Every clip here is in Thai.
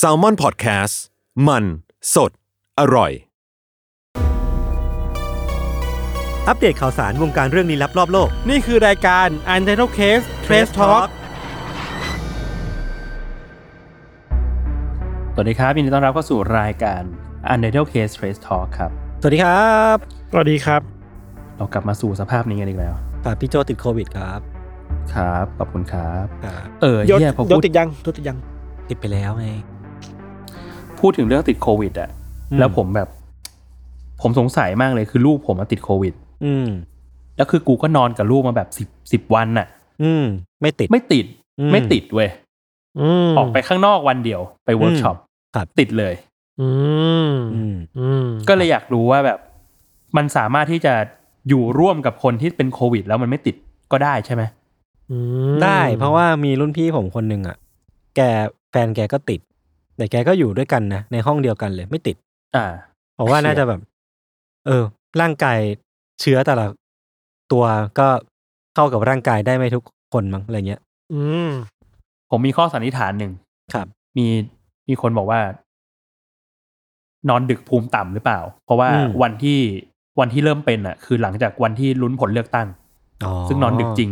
S a l m o n PODCAST มัน สด อร่อย อัปเดตข่าวสารวงการเรื่องลี้ลับรอบโลก นี่คือรายการ u n t i t l e Case Trace Talk สวัสดีครับยินดีต้อนรับเข้าสู่รายการ u n t i t l e Case Trace Talk ครับ สวัสดีครับ สวัสดีครับ เรากลับมาสู่สภาพนี้กันอีกแล้วอ่าพี่โจติดโควิดครับ ครับขอบคุณครับอ่าเออยศเฮียพอยศพูดติดยังยศติดยัง ติดไปแล้วไงพูดถึงเรื่องติดโควิดอะอืมแล้วผมแบบ ผมสงสัยมากเลยคือลูกผมมาติดโควิด อืมแล้วคือกูก็นอนกับลูกมาแบบสิบสิบวันน่ะ อืม ไม่ติดไม่ติดอืมไม่ติดเว้ยอืมออกไปข้างนอกวันเดียวไปเวิร์กช็อปครับติดเลยอืมอืมอืมก็เลยอยากรู้ว่าแบบ มันสามารถที่จะอยู่ร่วมกับคนที่เป็นโควิด แล้วมันไม่ติดก็ได้ใช่ไหมอืม ได้เพราะว่ามีรุ่นพี่ผมคนหนึ่งอะ แกแฟนแกก็ติด แต่แกก็อยู่ด้วยกันนะ ในห้องเดียวกันเลยไม่ติด อ่าเพราะว่าน่าจะแบบ เออ ร่างกายเชื้อแต่ละตัวก็เข้ากับร่างกายได้ไม่ทุกคนมั้งอะไรเงี้ย อืม ผมมีข้อสันนิษฐานหนึ่งครับ มีมีคนบอกว่า นอนดึกภูมิต่ำหรือเปล่า เพราะว่าอืมวันที่วันที่เริ่มเป็นอะ คือหลังจากวันที่ลุ้นผลเลือกตั้งซึ่งนอนดึกจริง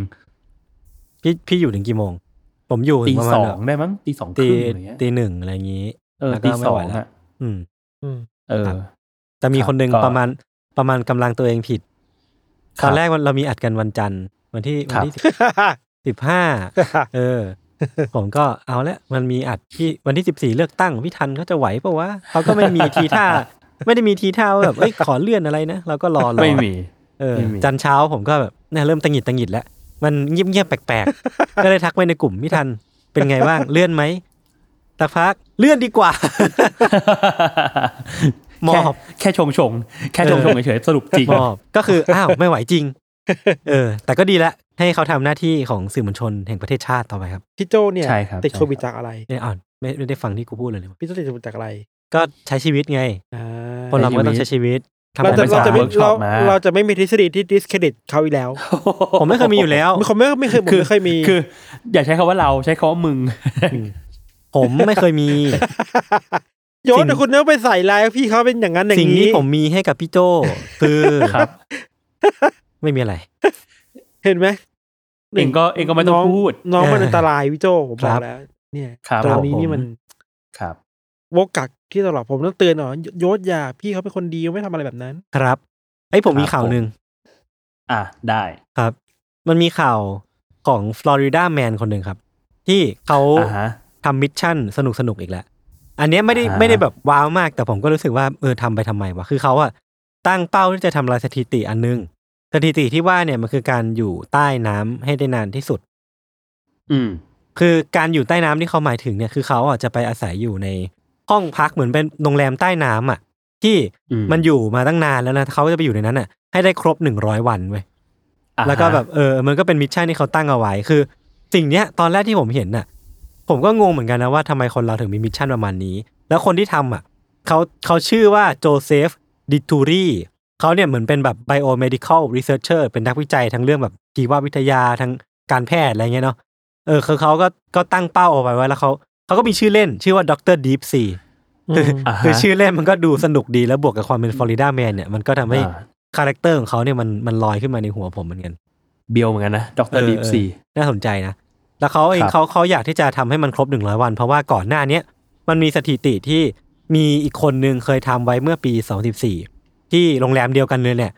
พี่พี่อยู่ถึงกี่โมง ผมอยู่ตีถึงประมาสณองแบบได้มั้งตีสองคตีรึ่งอะไรเงี้ยตีหนึ่งอะไรอย่างงี้ เออแล้วก็ตีไม่สอไหวงแล้วอะอืม อืม เออครับแต่มีคนหนึ่งครับก็ประมาณประมาณกำลังตัวเองผิดครับตอนแรกวันเรามีอัดกันวันจันทร์วันที่ควัรันบที่สิบห้าเออ ผมก็เอาละมันมีอัดที่วันที่สิบสี่เลือกตั้งพี่ทันเขาจะไหวปะวะเขาก็ไม่มีทีท่า ไม่ได้มีทีท่าว่าแบบเอ้ยขอเลื่อนอะไรนะเราก็รอรอไม่มี เออไม่มีจันทร์เช้าผมก็แบบเนี่ยเริ่มตังหงิดตังหงิดแล้ว มันเงียบเงียบๆแปลกๆ ก็เลยทักไปในกลุ่มพี่ทันเป็นไงบ้างเลื่อนไหมตักพักเลื่อนดีกว่ามอบแค่แค่ชงชงๆแค่ชงชงๆเฉยๆสรุปจริงมอบก็คืออ้าวไม่ไหวจริง เออ แต่ก็ดีละให้เขาทำหน้าที่ของสื่อมวลชนแห่งประเทศชาติต่อไปครับพี่โจเนี่ยใช่ครับติดใช่โควิดจากอะไรเนี่ยอ่อนไม่ไม่ได้ฟังที่กูพูดเลยเลยพี่โจติดโควิดจากอะไร ก็ใช้ชีวิตไงอ่าคนเราก็ต้องใช้ชีวิต ทำเราอะไรจะไม่เราจะไม่เวิร์กช็อเราปมาเราจะไม่มีทฤษฎีที่ discredit เขาอีกแล้ว ผมไม่เคยมีอยู่แล้วไม่เคยไม่ไม่เคยผมไม่เคยมีคือ อย่าใช้คำว่าเราใช้คำว่ามึง ผมไม่เคยมีโยสิ่นงแต่คุณเนื้อไปใส่ลายพี่เขาเป็นอย่างนั้นอย่างสิ่งนี้นี้ผมมีให้กับพี่โจคือครับ ไม่มีอะไร เห็นไหมเองก็เองก็ไม่ต้องน้พูด น้องมันเอออัอันตรายพี่โจผมบคอรักบแล้ว เนี่ยครับตอนผมนี้นี่มันครับ วกกักที่ตลอดผมต้องเตือนหน่อยโยศอย่าพี่เขาเป็นคนดีไม่ทำอะไรแบบนั้น ครับไอ้ยผมมีครับข่าวผมหนึ่งอะได้ครับ มันมีข่าวของ Florida Man คนหนึ่งครับ ที่เขาอ่าฮะทำ mission สนุกสนุกๆอีกแล้ว อันเนี้ยไม่ได้อ่าไม่ได้แบบ wow มาก แต่ผมก็รู้สึกว่าเออทำไปทำไมวะ คือเขาอะตั้งเป้าที่จะทำลายสถิติอันนึง สถิติที่ว่าเนี่ยมันคือการอยู่ใต้น้ำให้ได้นานที่สุด อืม คือการอยู่ใต้น้ำที่เขาหมายถึงเนี่ย คือเขาอะจะไปอาศัยอยู่ใน ห้องพักเหมือนเป็นโรงแรมใต้น้ำอะ ที่อืมมันอยู่มาตั้งนานแล้วนะเขาจะไปอยู่ในนั้นอะ ให้ได้ครบหนึ่งร้อยวันเว้ยอ่าฮะแล้วก็แบบเออมันก็เป็น mission ที่เขาตั้งเอาไว้คือ สิ่งเนี้ยตอนแรกที่ผมเห็นน่ะ ผมก็งงเหมือนกันนะว่าทำไมคนเราถึงมี mission ประมาณนี้ แล้วคนที่ทำอะเขาเขาชื่อว่า Joseph Dituri เขาเนี่ยเหมือนเป็นแบบ biomedical researcher เป็นนักวิจัยทั้งเรื่องแบบชีววิทยาทั้งการแพทย์อะไรเงี้ยเนาะเออคือเขาก็ก็ตั้งเป้าเอาไว้ไว้แล้วเขา เขาก็มีชื่อเล่นชื่อว่า Dr. Deep Sea คืออ่าฮะคือชื่อเล่นมันก็ดูสนุกดีแล้วบวกกับความเป็น Florida Man เนี่ยมันก็ทำให้อ่า character ของเขาเนี่ยมันมันลอยขึ้นมาในหัวผมเหมือนกันเบียวเหมือนกันนะ Dr. Deep Sea เออน่าสนใจนะแล้วเขาเองครับเขาเขาอยากที่จะทำให้มันครบหนึ่งร้อยวัน เพราะว่าก่อนหน้าเนี้ยมันมีสถิติที่มีอีกคนนึงเคยทำไว้เมื่อปีสองสิบสี่ที่โรงแรมเดียวกันเลยเนี่ย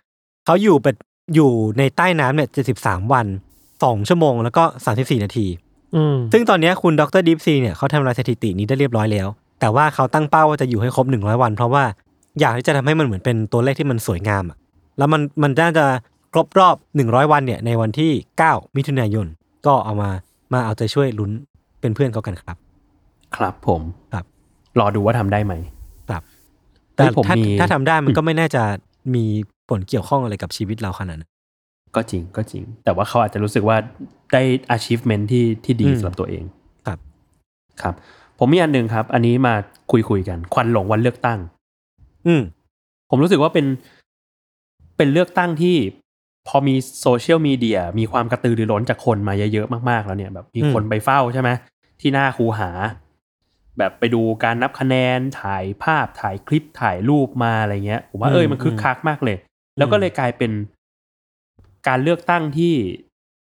เขาอยู่เป็นอยู่ในใต้น้ำเนี่ยเจ็ดสิบสามวันสองชั่วโมงแล้วก็สามสิบสี่นาทีอืม ซึ่งตอนเนี้ยคุณดรดิฟซีเนี่ยเขาทำลายสถิตินี้ได้เรียบร้อยแล้ว แต่ว่าเขาตั้งเป้าว่าจะอยู่ให้ครบหนึ่งร้อยวัน เพราะว่าอยากที่จะทำให้มันเหมือนเป็นตัวเลขที่มันสวยงามอะแล้วมันมันน่าจะครบรอบหนึ่งร้อยวันเนี่ยในวันที่เก้ามิถุนายน ก็เอามามาเอาใจช่วยลุ้นเป็นเพื่อนเขากันครับ ครับผมครับ รอดูว่าทำได้ไหมครับเฮ้แต่ยผมถ้ามีถ้าทำได้มันก็ไม่น่าจะมีผลเกี่ยวข้องอะไรกับชีวิตเราขนาดนั้น ก็จริงก็จริง แต่ว่าเขาอาจจะรู้สึกว่าได้ achievement ที่ที่ดีอืมสำหรับตัวเองครับครับ ผมมีอันหนึ่งครับ อันนี้มาคุยคุยๆกัน ควันหลงวันเลือกตั้ง อืมผมรู้สึกว่าเป็นเป็นเลือกตั้งที่พอมีโซเชียลมีเดียมีความกระตือรือร้นจากคนมาเยอะๆมากๆ แล้วเนี่ยแบบมีอืมคนไปเฝ้าใช่ไหมที่หน้าคูหา แบบไปดูการนับคะแนนถ่ายภาพถ่ายคลิปถ่ายรูปมาอะไรเงี้ยผมว่าเอ้ยมันคึกคักมากเลย แล้วก็เลยกลายเป็น การเลือกตั้งที่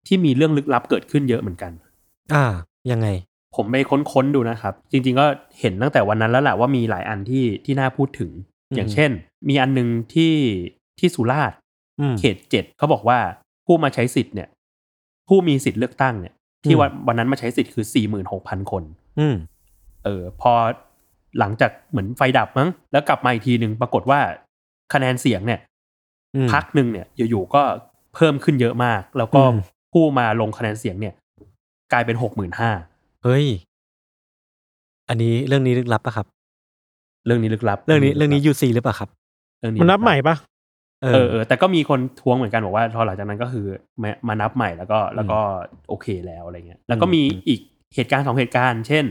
ที่มีเรื่องลึกลับเกิดขึ้นเยอะเหมือนกัน อ่า ยังไง ผมไปค้นๆดูนะครับ จริง ๆ ก็เห็นตั้งแต่วันนั้นแล้วแหละว่ามีหลายอันที่ที่น่าพูดถึงอืมอย่างเช่น มีอันหนึงที่ที่สุราษฎร์อืมเขตเจ็ดเขาบอกว่าผู้มาใช้สิทธิ์เนี่ย ผู้มีสิทธิ์เลือกตั้งเนี่ย ที่อืมวันวันนั้นมาใช้สิทธิ์คือสี่หมื่นหกพันคน อืมเออ พอหลังจากเหมือนไฟดับมั้งแล้วกลับมาอีกทีหนึ่งปรากฏว่าคะแนนเสียงเนี่ยอืมพักหนึ่งเนี่ยอยู่ๆก็ เพิ่มขึ้นเยอะมาก แล้วก็อืมผู้มาลงคะแนนเสียงเนี่ย กลายเป็นหกหมื่นห้าเฮ้ย อันนี้เรื่องนี้ลึกลับปะครับ เรื่องนี้ลึกลับ เรื่องนี้เรื่องนี้ยูซีหรือเปล่าครับเรื่องมันนับใหม่ปะเอเอออเออแต่ก็มีคนท้วงเหมือนกันบอกว่าพอหลังจากนั้นก็คือมามานับใหม่แล้วก็แล้วก็โอเคแล้วอะไรเงี้ย แล้วก็มีอืมอีกเหตุการณ์สองเหตุการณ์ เช่น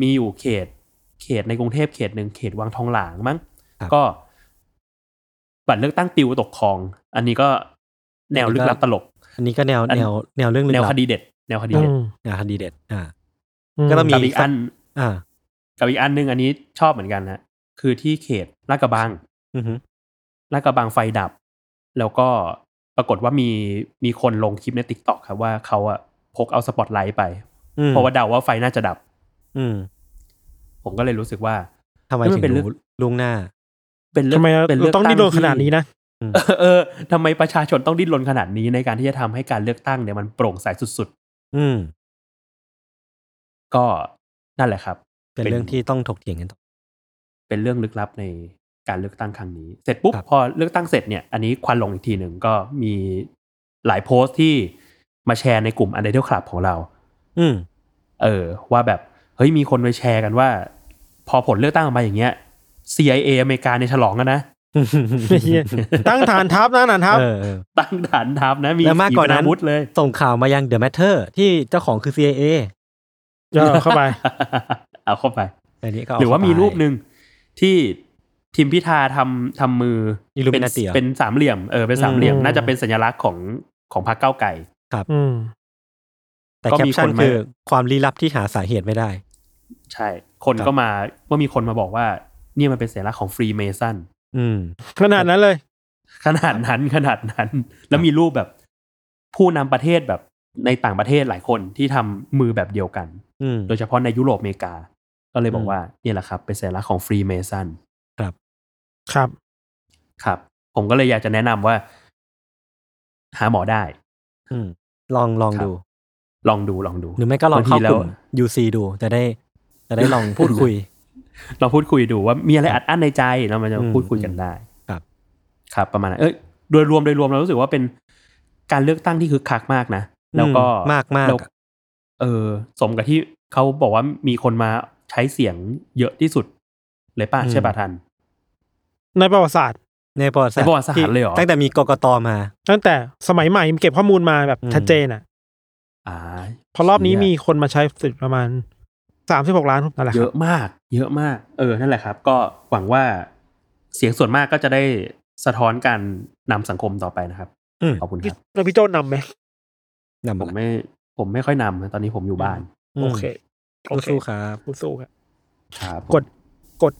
มีอยู่เขตเขตในกรุงเทพเขตหนึ่งเขตวังทองหลางมั้งก็บัตรเลือกตั้งปิวตกคลอง อันนี้ก็ แนวลึกลับตลก อันนี้ก็แนวอันแนวแนวเรื่องลึกแนวลับคดีเด็ด แนวคดีอืเด็ดมแนวคดีเด็ด อ่ามก็ต้องมีกับอีกอัน อ่า กับอีกอันหนึ่งอันนี้ชอบเหมือนกันนะคือที่เขตลาดกระบังอือฮึลาดกระบังไฟดับ แล้วก็ปรากฏว่ามีมีคนลงคลิปใน TikTok ครับว่าเขาอะพกเอาสปอตไลท์ไปอืมเพราะว่าเดาว่าไฟน่าจะดับ อืมผมก็เลยรู้สึกว่าทำไมเฮ้ยมัถึงเป็นเรื่องรู้ล่วงหน้า เป็นเรื่ทำไมเราเป็นเลือกต้องดิ้นรนขนาดนี้นะ เออเออทำไมประชาชนต้องดิ้นรนขนาดนี้ในการที่จะทำให้การเลือกตั้งเนี่ยมันโปร่งใสสุดอืมๆก็นั่นแหละครับ เป็นเรื่องที่ต้องถกเถียงกันต่อเป็นเรื่องลึกลับในการเลือกตั้งครั้งนี้ เสร็จปุ๊บครับพอเลือกตั้งเสร็จเนี่ย อันนี้ควันลงอีกทีหนึ่งก็มีหลายโพสต์ที่มาแชร์ในกลุ่ม u n d e r t a l e Club ของเรา อืม เออ ว่าแบบ เฮ้ยมีคนไปแชร์กันว่า พอผลเลือกตั้งออกมาอย่างเงี้ย CIA อเมริกาในยฉลองกันนะเหี้ย ตั้งฐานทัพนะฐานทัพเออเออตั้งฐานทัพนะมีแล้วมากกว่านั้นขีปวุธเลยส่งข่าวมายัง The Matter ที่เจ้าของคือ CIA เออเข้าไป เอาเข้าไปอันนี้ก็เหรือว่ามีเข้ไปรูปหนึ่งที่ทีมพิธาทำทำมือ Illuminati เป็นเหรอเป็นสามเหลี่ยมเออเป็นสามเหลี่ยมอืมน่าจะเป็นสัญลักษณ์ของของพรรคเก้าวไก่อืมแต่ก็แคปมีชั่นคนมาคือความลี้ลับที่หาสาเหตุไม่ได้ ใช่ คนครับก็มาว่ามีคนมาบอกว่านี่มันเป็นสัญลักษณ์ของ Freemason อืม ขนาดนั้นเลย ขนาดนั้นขนาดนั้น แล้วมีรูปแบบ ผู้นำประเทศแบบในต่างประเทศหลายคนที่ทำมือแบบเดียวกันอืมโดยเฉพาะในยุโรปอเมริกา ก็เลยบออืมว่านี่แหละครับ เป็นสัญลักษณ์ของ Freemasonครับ ครับ ครับ ผมก็เลยอยากจะแนะนำว่า หาหมอได้ อืมลองลองครับดู ลองดูลองดู หรือไม่ก็ลองเข้าบางทีแล้กวลุ่ม UC ดูจะได้ จะได้ลองพูดคุย ลองพูดคุยดูว่ามีอะไรอัดอั้นในใจแล้วมันจะอืมพูดคุยกันได้ ครับ ครับประมาณนั้นเอ้ยโดยรวมโดยรวมเรารู้สึกว่าเป็นการเลือกตั้งที่คึกคักมากนะแล้วก็อืมมากมากแล้วอะเออ สมกับที่เขาบอกว่ามีคนมาใช้เสียงเยอะที่สุด เลยป่ะใช่ป่ะทัน ในประวัติศาสตร์ในประวัติศาสตในประวัติศาสตร์ที่เลยเหรอตั้งแต่มีกกตมา ตั้งแต่สมัยใหม่เก็บข้อมูลมาแบบอืมชัดเจนอะ อ่าพอรอบนี้เชี่ยมีคนมาใช้สิทธิ์ประมาณ สามสิบหกล้านนั่นแหละคเยรับอะมาก เยอะมาก เออ นั่นแหละครับ ก็หวังว่าเสียงส่วนมากก็จะได้สะท้อนการนำสังคมต่อไปนะครับอืมขอบคุณครับแล้วพี่โจ้นำไหมนำผมามไม่ ผมไม่ค่อยนำนะตอนนี้ผมอยู่บ้านอืมโอเคโอเคสู้ๆครับสู้ๆครับ ครับ กด กด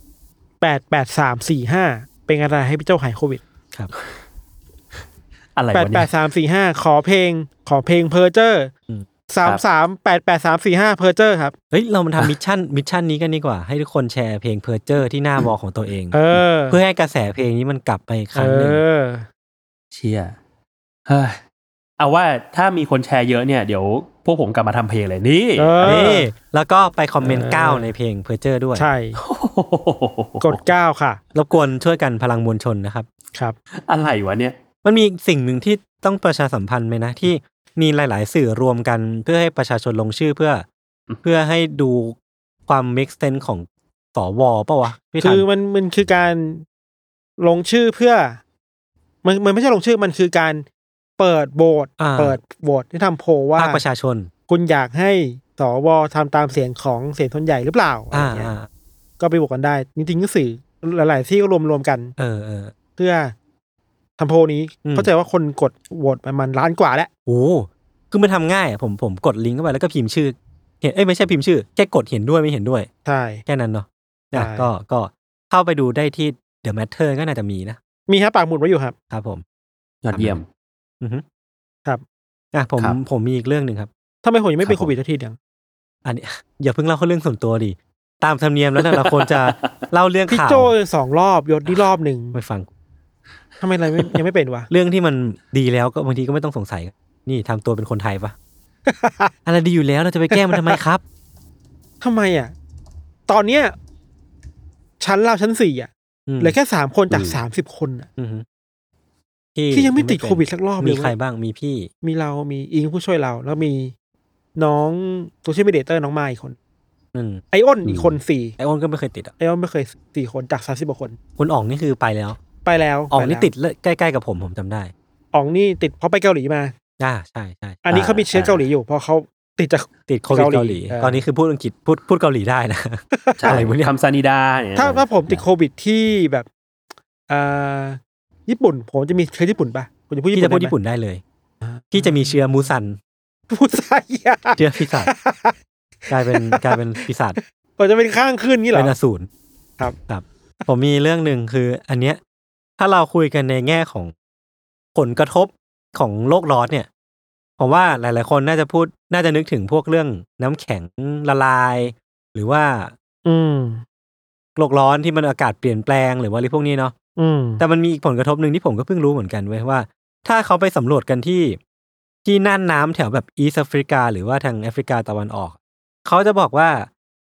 แปดแปดสามสี่ห้าเป็นอะไรให้พี่โจ้หายโควิด ครับ อะไรแปดวะแปเนี่ยสามสี่ห้าขอเพลง ขอเพลงเพอร์เจอร์อืม สามสามแปดแปดสามสี่ห้าเพอร์เจอร์ครับ เฮ้ย เรามาทำ mission mission นี้กันดีกว่า ให้ทุกคนแชร์เพลงเพอร์เจอร์ที่หน้า wall ของตัวเองเออเพื่อให้กระแสเพลงนี้มันกลับไปอีกครั้งเออหนึ่งอเชียเฮ้ยเอาว่าถ้ามีคนแชร์เยอะเนี่ยเดี๋ยวพวกผมกลับมาทำเพลงเลยนี่เออนี่แล้วก็ไปคอมเมนต์เออเก้าในเพลงเพอร์เจอร์ด้วย ใช่ กดเก้าค่ะรบกวนช่วยกันพลังมวลชนนะครับ ครับ อะไรวะเนี่ย มันมีสิ่งหนึ่งที่ต้องประชาสัมพันธ์ไหมนะที่ มีหลาย ๆ สื่อรวมกันเพื่อให้ประชาชนลงชื่อเพื่อ เพื่อให้ดูความ make sense ของสวปะวะพี่ทัคืนอมันมันคือการลงชื่อเพื่อ มันมันไม่ใช่ลงชื่อมันคือการเปิดโบสอ่าเปิดโบสที่ทำโพลว่าภาคประชาชน คุณอยากให้สวทำตามเสียงของเสียงส่วนใหญ่หรือเปล่าอะไรอ่าเงี้ยอ่าก็ไปบวกกันได้ จริงๆก็สื่อหลาย ๆ ที่ก็รวมรวมๆกันเออเออเพื่อทำโพลนี้อืมเข้าใจว่าคนกดโหวตประมาณล้านกว่าแล้ว โอ้คือมันทำง่ายอะผมผมกดลิงก์เข้าไปแล้วก็พิมพ์ชื่อ เห็นเอ้ยไม่ใช่พิมพ์ชื่อแค่กดเห็นด้วยไม่เห็นด้วยใช่แค่นั้นเนาะอะใช่ก็ก็เข้าไปดูได้ที่ The Matter ก็น่าจะมีนะ มีฮะปากหมุดไว้อยู่ครับ ครับผม ยอดเยี่ยม อือฮึครับอะผมครับผมมีอีกเรื่องหนึ่งครับทำไมผมยังไม่เป็นครับโควิดทักทีเดียวอันนี้อย่าเพิ่งเล่าเข้าเรื่องส่วนตัวดิตามธรรมเนียมแล้วนะเราควรจะเล่าเรื่องพี่ข่าวโจสองรอบยศนี่รอบหนึ่งไม่ฟังทำไมอะไรไม่ยังไม่เป็นวะเรื่องที่มันดีแล้วก็บางทีก็ไม่ต้องสงสัย นี่ทำตัวเป็นคนไทยปะอะไรดีอยู่แล้วเราจะไปแก้มันทำไมครับทำไมอะ ตอนเนี้ยชั้นเราชั้นสี่อะอืมเหลือแค่สามคนจากอืมสามสิบคนอะอือฮึที่ยังไม่ติดโควิดสักรอบเลยมีเว้ยใครบ้างมีพี่ มีเรามีอิงผู้ช่วยเรา แล้วมีน้องโซเชียลมีเดียเตอร์น้องมาอีกคนอืมไออ้นอีกคนสี่ไอโอนก็ไม่เคยติดอะไออ้นไม่เคยสี่คนจากสามสิบกว่าคนคุณอ๋องนี่คือไปแล้ว ไปแล้วอ๋องไปนี่แล้วติดเลยใกล้ๆกับผมผมจำได้อ๋องนี่ติดเพราะไปเกาหลีมา อ่าใช่ใช่อันนี้เขามีเชื้อเกาหลีอยู่เพราะเขาติดจากติดโควิดเกาหลีเกาหลีเออตอนนี้คือพูดอังกฤษพูดพูดเกาหลีได้นะใช่อะไรวะเนี่ยคำซานิดาเนี่ยถ้าถ้าผมติดโควิดที่แบบอ่าญี่ปุ่น ผมจะมีเชื้อญี่ปุ่นปะผมจะพูดญี่พี่ปุ่นจะพูดญี่ปุ่นได้เลยอ่าพี่จะมีเชื้อมูซันพูดไทยอะเชื้อปีศาจกลายเป็นกลายเป็นปีศาจผมจะเป็นข้างขึ้นงี้เหรอเป็นอสูรครับครับ ผมมีเรื่องหนึ่งคือ อันเนี้ย ถ้าเราคุยกันในแง่ของผลกระทบ ของโลกร้อนเนี่ยผมว่าหลาย ๆ คนน่าจะพูดน่าจะนึกถึงพวกเรื่องน้ำแข็งละลาย หรือว่า อืมโลกร้อนที่มันอากาศเปลี่ยนแปลงหรือว่าอะไรพวกนี้เนาะอืมแต่มันมีอีกผลกระทบหนึ่งที่ผมก็เพิ่งรู้เหมือนกันเว้ยว่า ถ้าเขาไปสำรวจกันที่ที่น่านน้ำแถวแบบอีสแอฟริกา หรือว่าทางแอฟริกาตะวันออก เขาจะบอกว่า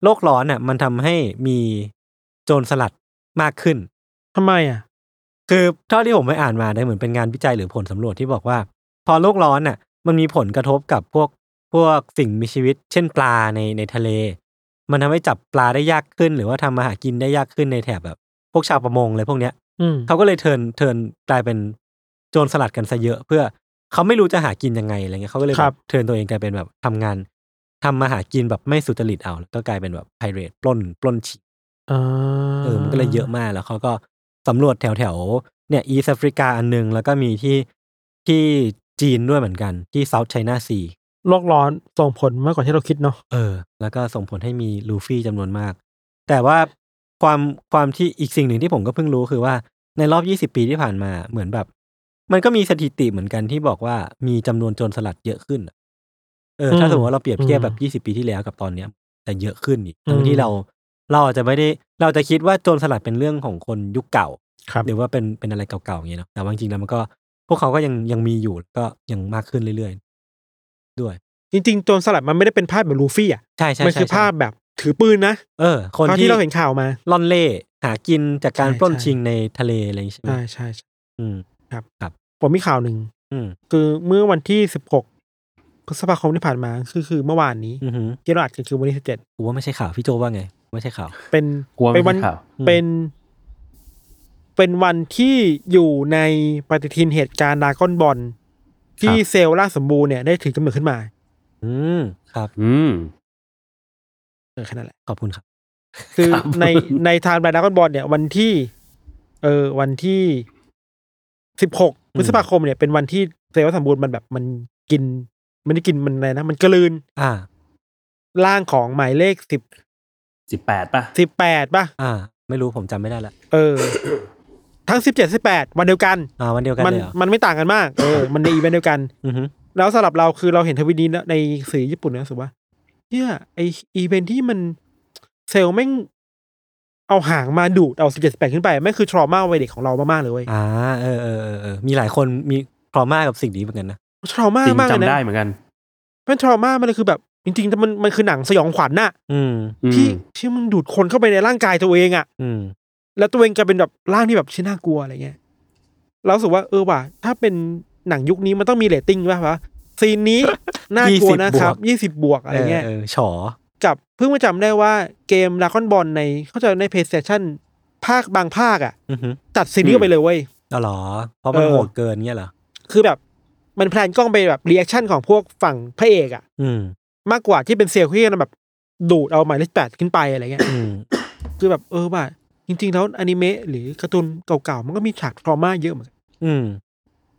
โลกร้อนน่ะ มันทำให้มีโจรสลัดมากขึ้นทำไมอะ คือเท่าที่ผมไปอ่านมาได้เหมือนเป็นงานวิจัยหรือผลสำรวจที่บอกว่า พอโลกร้อนน่ะ มันมีผลกระทบกับพวกพวกสิ่งมีชีวิต เช่นปลาในในทะเล มันทำให้จับปลาได้ยากขึ้น หรือว่าทำมาหากินได้ยากขึ้นในแถบแบบ พวกชาวประมงอะไรพวกเนี้ยอืมเขาก็เลยเทิร์นเทิร์นกลายเป็นโจรสลัดกันซะเยอะ เพื่อเขาไม่รู้จะหากินยังไงอะไรเงี้ยเขาก็เลยคแบรับบเทิร์นตัวเองกลายเป็นแบบทำงานทำมาหากินแบบไม่สุจริตเอาแล้วก็กลายเป็นแบบไพเรตปล้นปล้นฉีกอ่าเออมันก็เลยเยอะมากแล้วเขาก็ สำรวจแถวแถวๆเนี่ย East Africa อันหนึ่ง แล้วก็มีที่ที่จีนด้วยเหมือนกันที่ South China Sea โลกร้อนส่งผลมากกว่าที่เราคิดเนาะเออ แล้วก็ส่งผลให้มีลูฟี่จำนวนมาก แต่ว่าความความที่อีกสิ่งหนึ่งที่ผมก็เพิ่งรู้คือว่าในรอบ 20 ปีที่ผ่านมาเหมือนแบบ มันก็มีสถิติเหมือนกันที่บอกว่ามีจำนวนโจรสลัดเยอะขึ้นอะเออถ้าสมมติว่าเราเปรียบเทียบแบบ 20 ปีที่แล้วกับตอนเนี้ย แต่เยอะขึ้นอีกทั้งที่เรา เราอาจจะไม่ได้เราจะคิดว่าโจรสลัดเป็นเรื่องของคนยุคเก่า ครับหรือว่าเป็นเป็นอะไรเก่าๆอย่างเงี้ยเนาะแต่ว่าจริงๆแล้วมันก็พวกเขาก็ยังยังมีอยู่แล้วก็ยังมากขึ้นเรื่อยๆ ด้วย จริงๆโจรสลัดมันไม่ได้เป็นภาพแบบลูฟี่อะใช่ใช่มันใช่คือใช่ภาพแบบถือปืนนะเออ คนเท่าที่ที่เราเห็นข่าวมา ล่อนเล่หากินจากการใช่ปล้นใช่ ชิงในทะเลอะไรอย่างงี้ใช่ไหมใช่ใช่ใช่อืม ผมมีข่าวหนึ่ง อืมคือเมื่อวันที่สิบหกพฤษภาคมที่ผ่านมาคือคือเมื่อวานนี้อือหือที่เราอัดกันคือวันที่สิบเจ็ดกูว่าไม่ใช่ข่าวพี่โจว่าไง ไม่ใช่ข่าว เป็นกลัวเป็ไม่นวันใช่ข่าวอืมเป็นเป็นวันที่อยู่ในปฏิทินเหตุการณ์ดรากอนบอลที่เซลล์ล่าสมบูรณ์เนี่ยได้ถือกำเนิดขึ้นมา อืมครับ อืมเออแค่นั้นแหละ ขอบคุณครับ คือครับในในทางดรากอนบอลเนี่ย วันที่ เออ วันที่สิบหกพฤษภาคมเนี่ยเป็นวันที่เซลล์ร่างสมบูรณ์มันแบบมันกิน มันได้กินมันอะไรนะ มันกลืน อ่า ร่างของหมายเลขสิบ สิบแปดป่ะสิบแปดป่ะอ่า ไม่รู้ผมจำไม่ได้ละเออ ทั้งสิบเจ็ดสิบแปดวันเดียวกัน อ่าวันเดียวกันมันเลยเหรอมันไม่ต่างกันมากเออมันในอีเวนต์เดียวกัน อือหือแล้วสำหรับเราคือเราเห็นทวิตนี้นะในสื่อญี่ปุ่นนะรู้สึกว่าเนี่ยไออีเวนท์ที่มันเซลล์แม่งเอาหางมาดูดเอาสิบเจ็ดแปดขึ้นไปแม่งคือทรมาวัยเด็กของเรามากๆเลยเว้ยอ่าเออเออเออเออมีหลายคนมีทรมากับสิ่งนี้เหมือนกันนะ ทรมาจริงมากเลยจำได้นะเหมือนกัน มันทรมามันเลยคือแบบ จริงๆแต่มันมันคือหนังสยองขวัญน่ะอืมอืมที่ที่มันดูดคนเข้าไปในร่างกายตัวเองอะ อืม แล้วตัวเองกลายเป็นแบบร่างที่แบบชิ้นน่ากลัวอะไรเงี้ยเรารู้สึกว่าเออว่ะถ้าเป็นหนังยุคนี้มันต้องมีเรตติ้งป่ะวะซีนนี้ น่ากลัวนะครับยี่สิบบวกอะไรเงี้ยเออฉอกับเพิ่งมาจำได้ว่าเกมดราก้อนบอลในเขาใจะใน PlayStation ภาคบางภาคอะอือฮึตัด scene นี้ออกไปเลยเว้ยอ๋อเหรอ เพราะมันเออโหดเกินเงี้ยเหรอ คือแบบมันแพนกล้องไปแบบ reaction ของพวกฝั่งพระเอกอะอื มมากกว่าที่เป็นเซลล์ที่มันแบบดูดเอาหมายเลขแปดขึ้นไปอะไรเงี้ยอืมคือแบบเออว่า จริง ๆ แล้วอนิเมะหรือการ์ตูนเก่าๆมันก็มีฉากทรมานเยอะเหมือนกันอืม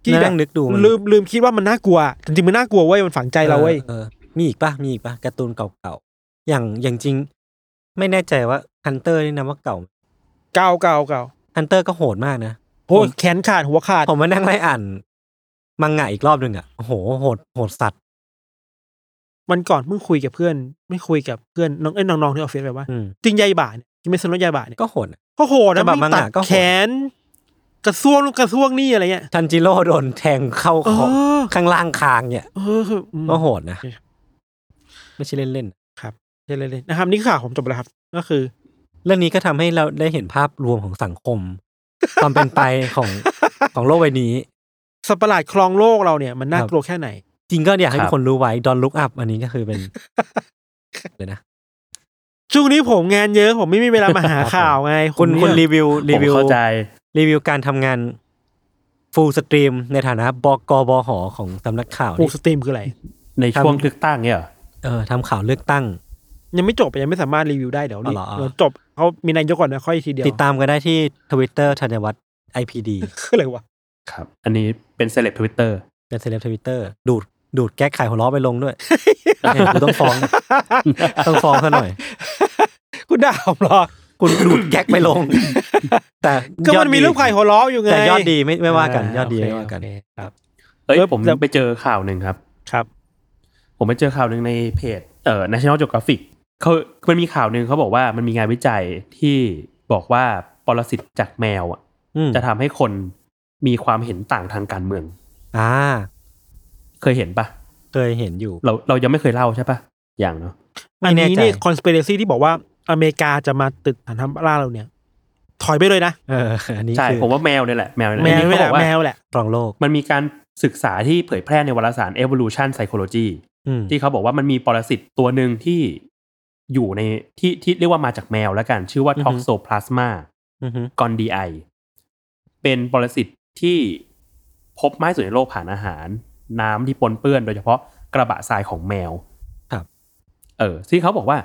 ที่แบบนั่งนึกดูมันลืมลืมคิดว่ามันน่ากลัวจริงๆมันน่ากลัวเว้ยมันฝังใจเราเว้ยออออมีอีกปะมีอีกปะการ์ตูนเก่าๆอย่างอย่างจริง ไม่แน่ใจว่าฮันเตอร์นี่นะว่าเก่า เก่าเก่าเก่าฮันเตอร์ก็โหดมากนะโอ้ยแขนขาดหัวขาดผมมานั่งไล่อ่านมังงะอีกรอบหนึ่งอะโอ้โหโหดโหดสัตว์ มันก่อนเพิ่งคุยกับเพื่อน ไม่คุยกับเพื่อนน้องเอ้ยน้องๆที่ออฟฟิศไปว่า อืม จริงยายบ่าเนี่ยคิเมตสึ โนะ ไยบะเนี่ยก็โหดอะ ก็โหดนะฉบับไม่ตัดมังงะก็โหด แขน กระซวงนู่นกระซวงนี่อะไรเงี้ย ทันจิโร่โดนแทงเข้าเอคออ ข้างล่างคางเนี่ยเออคืออืม ก็โหดนะ โอเค ไม่ใช่เล่นครับเล่นๆนะครับ นี่คือข่าวผมจบแล้วครับ ก็คือ ๆเรื่องนี้ก็ทำให้เราได้เห็นภาพรวมของสังคม ความเป็นไปของของโลกใบนี้ สัตว์ประหลาดครองโลกเราเนี่ยมันน่าครับ กลัวแค่ไหน จริงก็อยากให้ครับทุกคนรู้ไว้ Don't Look Up อันนี้ก็คือเป็นเลยนะช่วงนี้ผมงานเยอะ ผมไม่มีเวลามาหาข่าวไง คุณผมคุณเนี่ยรีวิวรีผมวิวเข้าใจ รีวิวการทำงานฟูลสตรีมในฐานะบกบหของสำนักข่าวปูนี่สตรีมคืออะไร ในช่วงเลือกตั้งเนี่ยเหรอเออทำข่าวเลือกตั้ง ยังไม่จบยังไม่สามารถรีวิวได้เดี๋ยวรีอ๋อเหรอเดี๋ยวจบเขามีนายกก่อนนะค่อยทีเดียว ติดตามกันได้ที่ทวิตเตอร์ธัญวัฒน์ IPD คืออะไรวะครับ อันนี้เป็นเซเลบทวิตเตอร์เป็นเซเลบทวิตเตอร์ดูด ดูดแก๊กขายหัวล้อไปลงด้วยเนี่ยกูต้องฟ้อง ต้องฟ้องซะหน่อย คุณด่าผมเหรอ คุณดูดแก๊กไปลง แต่ก็ยอมัดนมีรูปไข่หัวล้ออยู่ไง แต่ยอดดีไม่ไม่ว่ากัน ยอดดีโเคไม่ว่ากันโอเคครับ เอ้ยเออผมแล้วไปเจอข่าวหนึ่งครับ ครับ ผมไปเจอข่าวหนึ่งในเพจเอ่อ National Geographic เขามันมีข่าวหนึ่งเขาบอกว่ามันมีงานวิจัยที่บอกว่าปรสิตจากแมวอะอืมจะทำให้คนมีความเห็นต่างทางการเมือง อ่า เคยเห็นปะเคยเห็นอยู่ เราเรายังไม่เคยเล่าใช่ปะอย่างเนาะไม่อันแน่นี้ใจนี่คอน spiracy ที่บอกว่าอเมริกาจะมาตึกฐานทัพล่าเราเนี่ย ถอยไปเลยนะเอออันนี้ใช่คือผมว่าแมวเนี่ยแหละแมวเนี่ยแมวอันนี้ไม่เขาแหบอกว่าละแมวแหละครองโลก มันมีการศึกษาที่เผยแพร่ในวารสาร Evolution Psychology อืมที่เขาบอกว่ามันมีปรสิตตัวหนึ่งที่อยู่ในที่ที่เรียกว่ามาจากแมวแล้วกัน ชื่อว่าอือฮึ Toxoplasma อือฮึ gondii เป็นปรสิตที่พบมากที่สุดในโลกผ่านอาหาร น้ำที่ปนเปื้อนโดยเฉพาะกระบะทรายของแมว ครับ เออที่เขาบอกว่า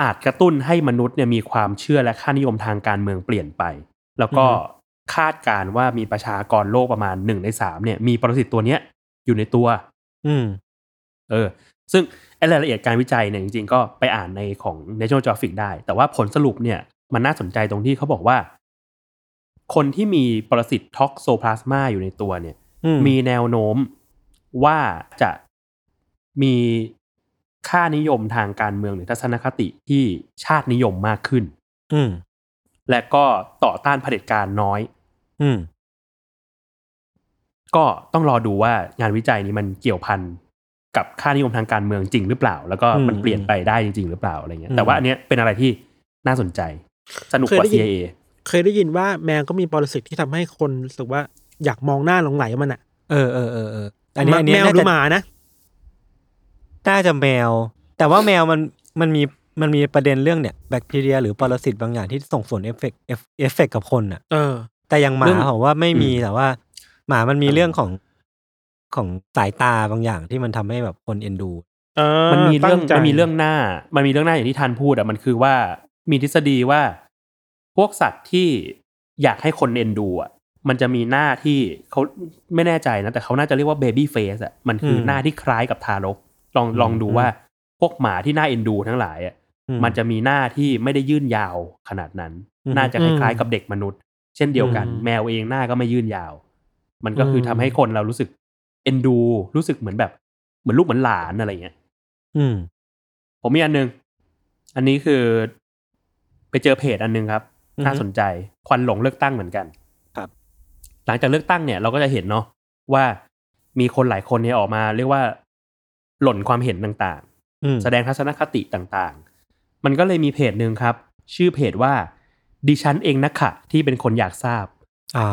อาจกระตุ้นให้มนุษย์เนี่ยมีความเชื่อและค่านิยมทางการเมืองเปลี่ยนไป แล้วก็คาดการณ์ว่ามีประชากรโลกประมาณหนึ่งในสามเนี่ย มีปรสิตตัวเนี้ยอยู่ในตัว อืม เออ ซึ่งไอ้รายละเอียดการวิจัยเนี่ยจริงๆ ก็ไปอ่านในของ National Geographic ได้ แต่ว่าผลสรุปเนี่ย มันน่าสนใจตรงที่เขาบอกว่า คนที่มีปรสิตท็อกโซพลาสมาอยู่ในตัวเนี่ยอืมมีแนวโน้ม ว่าจะมีค่านิยมทางการเมืองหรือทัศนคติที่ชาตินิยมมากขึ้น อืมและก็ต่อต้านเผด็จการน้อย อืมก็ต้องรอดูว่างานวิจัยนี้มันเกี่ยวพันกับค่านิยมทางการเมืองจริงหรือเปล่า แล้วก็อืมมันเปลี่ยนไปได้จริง ๆ หรือเปล่าอะไรเงี้ยอืมแต่ว่าอันเนี้ยเป็นอะไรที่น่าสนใจ สนุกกว่าเคยได้ยิน CIA เคยได้ยินว่าแมวก็มีปรสิตที่ทำให้คนรู้สึกว่าอยากมองหน้าหลงไหลมันอะเออเออเออเอออันนี้อันนี้แมวน่าหรืจะอหมานะน่าจะแมว แต่ว่าแมวมันมันมีมันมีประเด็นเรื่องเนี่ยแบคทีเรียหรือปรสิตบางอย่างที่ส่งผล effect effect กับคนอะเออแต่อย่างหมาเรื่องผมว่าไม่มีอืมแต่ว่า หมามันมีเออเรื่องของของสายตาบางอย่างที่มันทำให้แบบคนเอ็นดูเออมันมีเรื่องตั้ใจมันมีเรื่องหน้า มันมีเรื่องหน้าอย่างที่ทันพูดอะมันคือว่ามีทฤษฎีว่า พวกสัตว์ที่อยากให้คนเอ็นดูอะ มันจะมีหน้าที่เขาไม่แน่ใจนะ แต่เขาน่าจะเรียกว่าเบบี้เฟสอะมันคืออมหน้าที่คล้ายกับทารก ลองลองดูอืมว่าพวกหมาที่น่าเอ็นดูทั้งหลายอะอืมันจะมีหน้าที่ไม่ได้ยื่นยาวขนาดนั้นอืมน่าจะคล้ายๆกับเด็กมนุษย์ เช่นเดียวกันอืมแมวเองหน้าก็ไม่ยื่นยาว มันก็คืออมทำให้คนเรารู้สึกเอ็นดู รู้สึกเหมือนแบบ เหมือนลูกเหมือนหลานอะไรเงี้ยอืม ผมมีอันหนึง อันนี้คือ ไปเจอเพจอันหนึงครับอือฮึน่าสนใจ ควันหลงเลือกตั้งเหมือนกันครับ หลังจากเลือกตั้งเนี่ยเราก็จะเห็นเนาะว่ามีคนหลายคนเนี่ยออกมา เรียกว่าหล่นความเห็นต่างอืมๆแสดงทัศนคติต่างๆ มันก็เลยมีเพจหนึ่งครับ ชื่อเพจว่าดิฉันเองนะค่ะที่เป็นคนอยากทราบ อ่า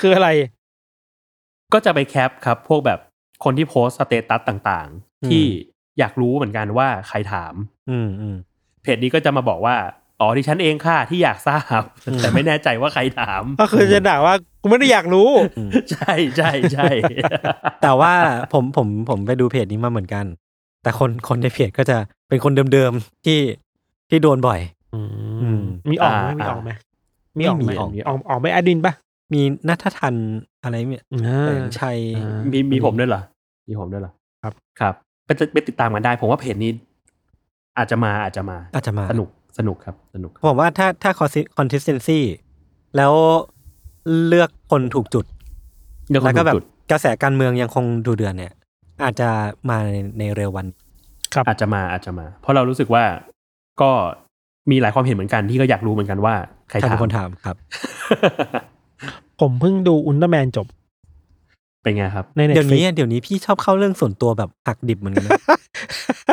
คืออะไร ก็จะไปแคปครับ พวกแบบคนที่โพสต์ status ต่างอืมๆที่อยากรู้เหมือนกันว่าใครถาม อืมอืมเพจนี้ก็จะมาบอกว่า อ๋อดิฉันเองค่ะที่อยากทราบอืมแต่ไม่แน่ใจว่าใครถาม ก็คือจะด่าว่ากูไม่ได้อยากรู้ ใช่ใช่ใช่แต่ว่าผมผมผมไปดูเพจนี้มาเหมือนกัน แต่คนคนในเพจก็จะเป็นคนเดิมๆที่ที่โดนบ่อยอืมมีออกไหมมีออกไหมมีออกไหมไม่มีออกออกออกไหมอดินปะมีนัททันอะไรเนี่ยอ่าแสงชัยอ่ามีมีผมด้วยเหรอมีผมด้วยเหรอครับครับไปติไปติดตามกันได้ ผมว่าเพจนี้ อาจจะมาอาจจะมาอาจจะมาสนุก สนุกครับสนุกผมว่าถ้าถ้า consistency แล้วเลือกคนถูกจุดเรื่องแล้วก็แบบจุดกระแสการเมืองยังคงดูเดือดเนี่ย อาจจะมาในในเร็ววัน ครับอาจจะมาอาจจะมา เพราะเรารู้สึกว่าก็มีหลายความเห็นเหมือนกันที่ก็อยากรู้เหมือนกันว่าใครใครถาเป็มนคนถามครับ ผมเพิ่งดูอุลตร้าแมนจบ เป็นไงครับในเน็ตเดี๋ยวฟลินี้เดี๋ยวนี้พี่ชอบเข้าเรื่องส่วนตัวแบบหักดิบเหมือนกันนะ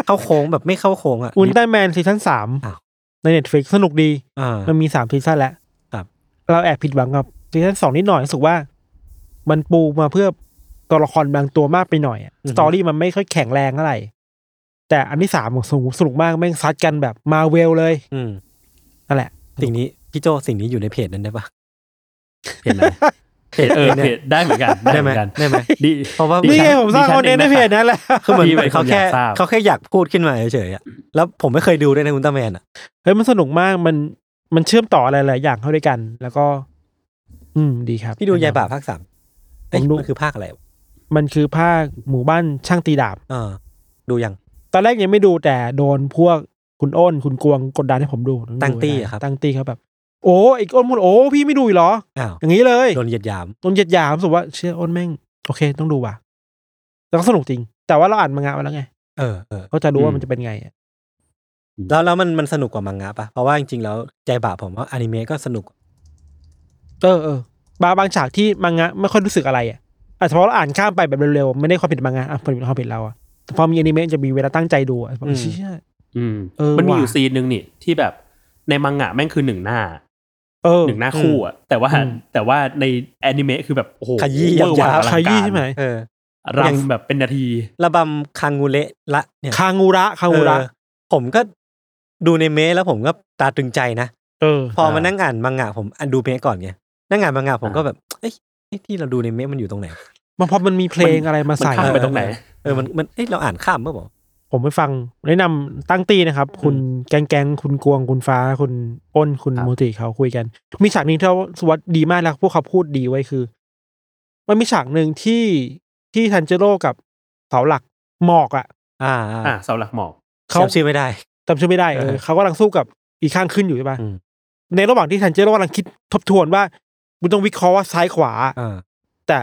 เข้าโค้งแบบไม่เข้าโค้งอะอุลตร้าแมนซีซั่นสามอ้าว ใน Netflix สนุกดี อ่า มันมีสามซีซั่นแล้วครับ เราแอบผิดหวังกับซีซั่นสองนิดหน่อยรู้สึกว่า มันปูมาเพื่อตัวละครบางตัวมากไปหน่อยอะสตอรี่มันไม่ค่อยแข็งแรงเท่าไหร่แต่อันที่สามของสนุกสนุกมากแม่งซัดกันแบบมาเวลเลยอืม นั่นแหละ สิ่งนี้ พี่โจสิ่งนี้อยู่ในเพจนั้นได้ปะเพจไหน เพจเออเพจได้เหมือนกันได้ได้ไหเหมมือนกันได้ไหมดีเพราะว่าดินี่ฉัไงผมสร้างดิฉัคอนเทนต์ในงะเพจนั้นแหละคือเหมือนพี่เหมือนเขาแค่เป็นคนอยากทราบเขาแค่อยากพูดขึ้นมาเฉยๆอะแล้วผมไม่เคยดูด้วยนะคุณตาแมนอะเฮ้ยมันสนุกมากมันมันเชื่อมต่ออะไรหลายอย่างเข้าด้วยกัน แล้วก็ อืมดีครับ พี่ดูยายบ่าภาคสามเอ้ยผมดูมันคือภาคอะไรวะมันคือภาคหมู่บ้านช่างตีดาบเออดูยัง ตอนแรกยังไม่ดูแต่โดนพวกคุณอ้นคุณกวงกดดันให้ผมดูอดูตั้งตี้ได้อะครับตั้งตี้เขาแบบ โอ้ไอ้อ้นพูดโอ้พี่ไม่ดูอีกเหรอ อ้าวอย่างนี้เลยโดนเหยียดหยามโดนเหยียดหยามรู้สึกว่าเชื่ออ้นแม่ง โอเค ต้องดูว่ะแล้วก็สนุกจริง แต่ว่าเราอ่านมังงะมาแล้วไงเออเออก็จะรู้ว่ามันจะเป็นไงอะแล้วแล้วมันมันสนุกกว่ามังงะปะเพราะว่าจริงๆแล้วใจบ่าผมว่าอนิเมะก็สนุก เออเออบางบางฉากที่มังงะไม่ค่อยรู้สึกอะไรอะอาจจะเพราะเราอ่านข้ามไปแบบเร็วๆไม่ได้ความผิดมังงะอะความผิดความผิดเราอะแต่พอมีอนิเมะจะมีเวลาตั้งใจดูอะแบบอืม เชี่ย อืมเออมันมีว่ะอยู่ซีนหนึ่งนี่ที่แบบในมังงะแม่งคือหนึ่งหน้าเออ หนึ่งหน้าคู่อะแต่ว่าอืมแต่ว่าในแอนิเมะคือแบบโอ้โหขยี้เวอร์วังยับอลังขยี้การใช่ไหมเออรำแบบเป็นนาที ระบำคังงูเละละเนี่ยคางูระคางูระเออผมก็ดูในเมะแล้วผมก็ตาตรึงใจนะเออ พอมาอ่านั่งอ่านมังงะผมอ่านดูเมะก่อนไงนั่งอ่านมังงะผมอ่าก็แบบเอ้ยไอ้ที่เราดูในเมะมันอยู่ตรงไหนมันพอมันมีเพลงอะไรมามันใส่ข้ามไปตรงไหนเออมันมันเอ้ยเราอ่านข้ามเมื่อบอก ผมไปฟังแนะนำตั้งตีนะครับ คุณแกงแกงคุณกวงคุณฟ้า คุณอ้นคุณครับโมติเขาคุยกัน มีฉากหนึงที่เราสวัสดดีมากแล้วพวกเขาพูดดีไว้คือ มันมีฉากหนึ่งที่ที่ทันเจโร่กับเสาหลักหมอกอะ อ่าอะอ่าเสาหลักหมอกเขาจำชื่อไม่ได้จำชื่อไม่ได้เอเอออเขากำลังสู้กับอีกข้างขึ้นอยู่ใช่ปะอืมในระหว่างที่ทันเจโร่กำลังคิดทบทวนว่ามึงต้องวิเคราะห์ว่าซ้ายขวาอ่าแต่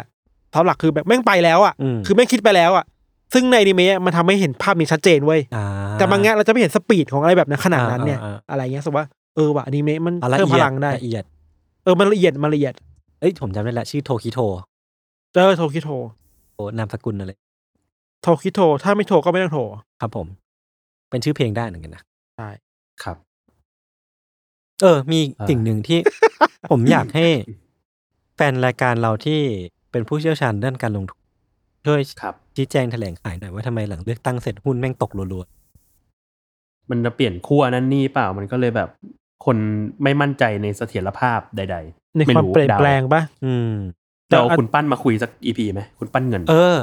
เสาหลักคือแบบแม่งไปแล้วอะอืมคือแม่งคิดไปแล้วอะ ซึ่งในอนิเมะมันทำให้เห็นภาพนี้ชัดเจนเว้ยอ่าแต่บางงานเราจะไม่เห็นสปีดของอะไรแบบนั้นขนาดนั้นเนี่ยอ่าอ่าอ่าอะไรเงี้ยสมมติว่าเออว่ะอนิเมะมันอะละเพิ่มเอีพยดลังได้ละเอียด เออมันละเอียดมันละเอียดเอ้ยผมจำได้ละชื่อโทคิโทเออโทคิโทโอ้นามสกุลอะไรโทคิโทถ้าไม่โทรก็ไม่ต้องโทรครับผม เป็นชื่อเพลงได้เหมือนกันนะใช่ครับ เออ มีอ่าสิ่งหนึ่งที่ ผมอยากให้ แฟนรายการเราที่เป็นผู้เชี่ยวชาญด้านการลงทุน ช่วยครับชี้แจงแถลงขายหน่อยว่าทำไมหลังเลือกตั้งเสร็จหุ้นแม่งตกรัวมันจะเปลี่ยนขั้วนั่นนี่เปล่ามันก็เลยแบบ คนไม่มั่นใจในเสถียรภาพใดในๆไม่ความรู้เปลี่ยนดาแปลงปะๆอืมจะเอาแต่คุณปั้นมาคุยสักอีพีไหมคุณปั้นเงิน เออ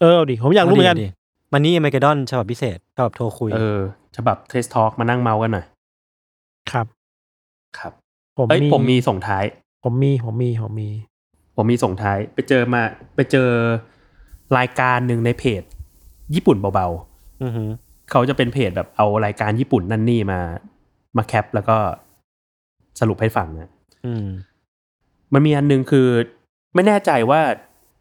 เออเอาดิผมอยากรู้เหมือนกันดิมันนี่เมกาดอนฉบับพิเศษฉบับโทรคุย เออฉบับเทสทอ k มานั่งเมากันหน่อยครับ ครับ ผมเอ้ยมีผมมีส่งท้าย ผมมีผมมีผมมี ผมมีส่งท้าย ไปเจอมา ไปเจอ รายการหนึ่งในเพจ ญี่ปุ่นเบาอือหือๆเขาจะเป็นเพจแบบเอารายการญี่ปุ่นนั่นนี่มา มาแคปแล้วก็สรุปให้ฟังนะอืมมันมีอันหนึงคือ ไม่แน่ใจว่า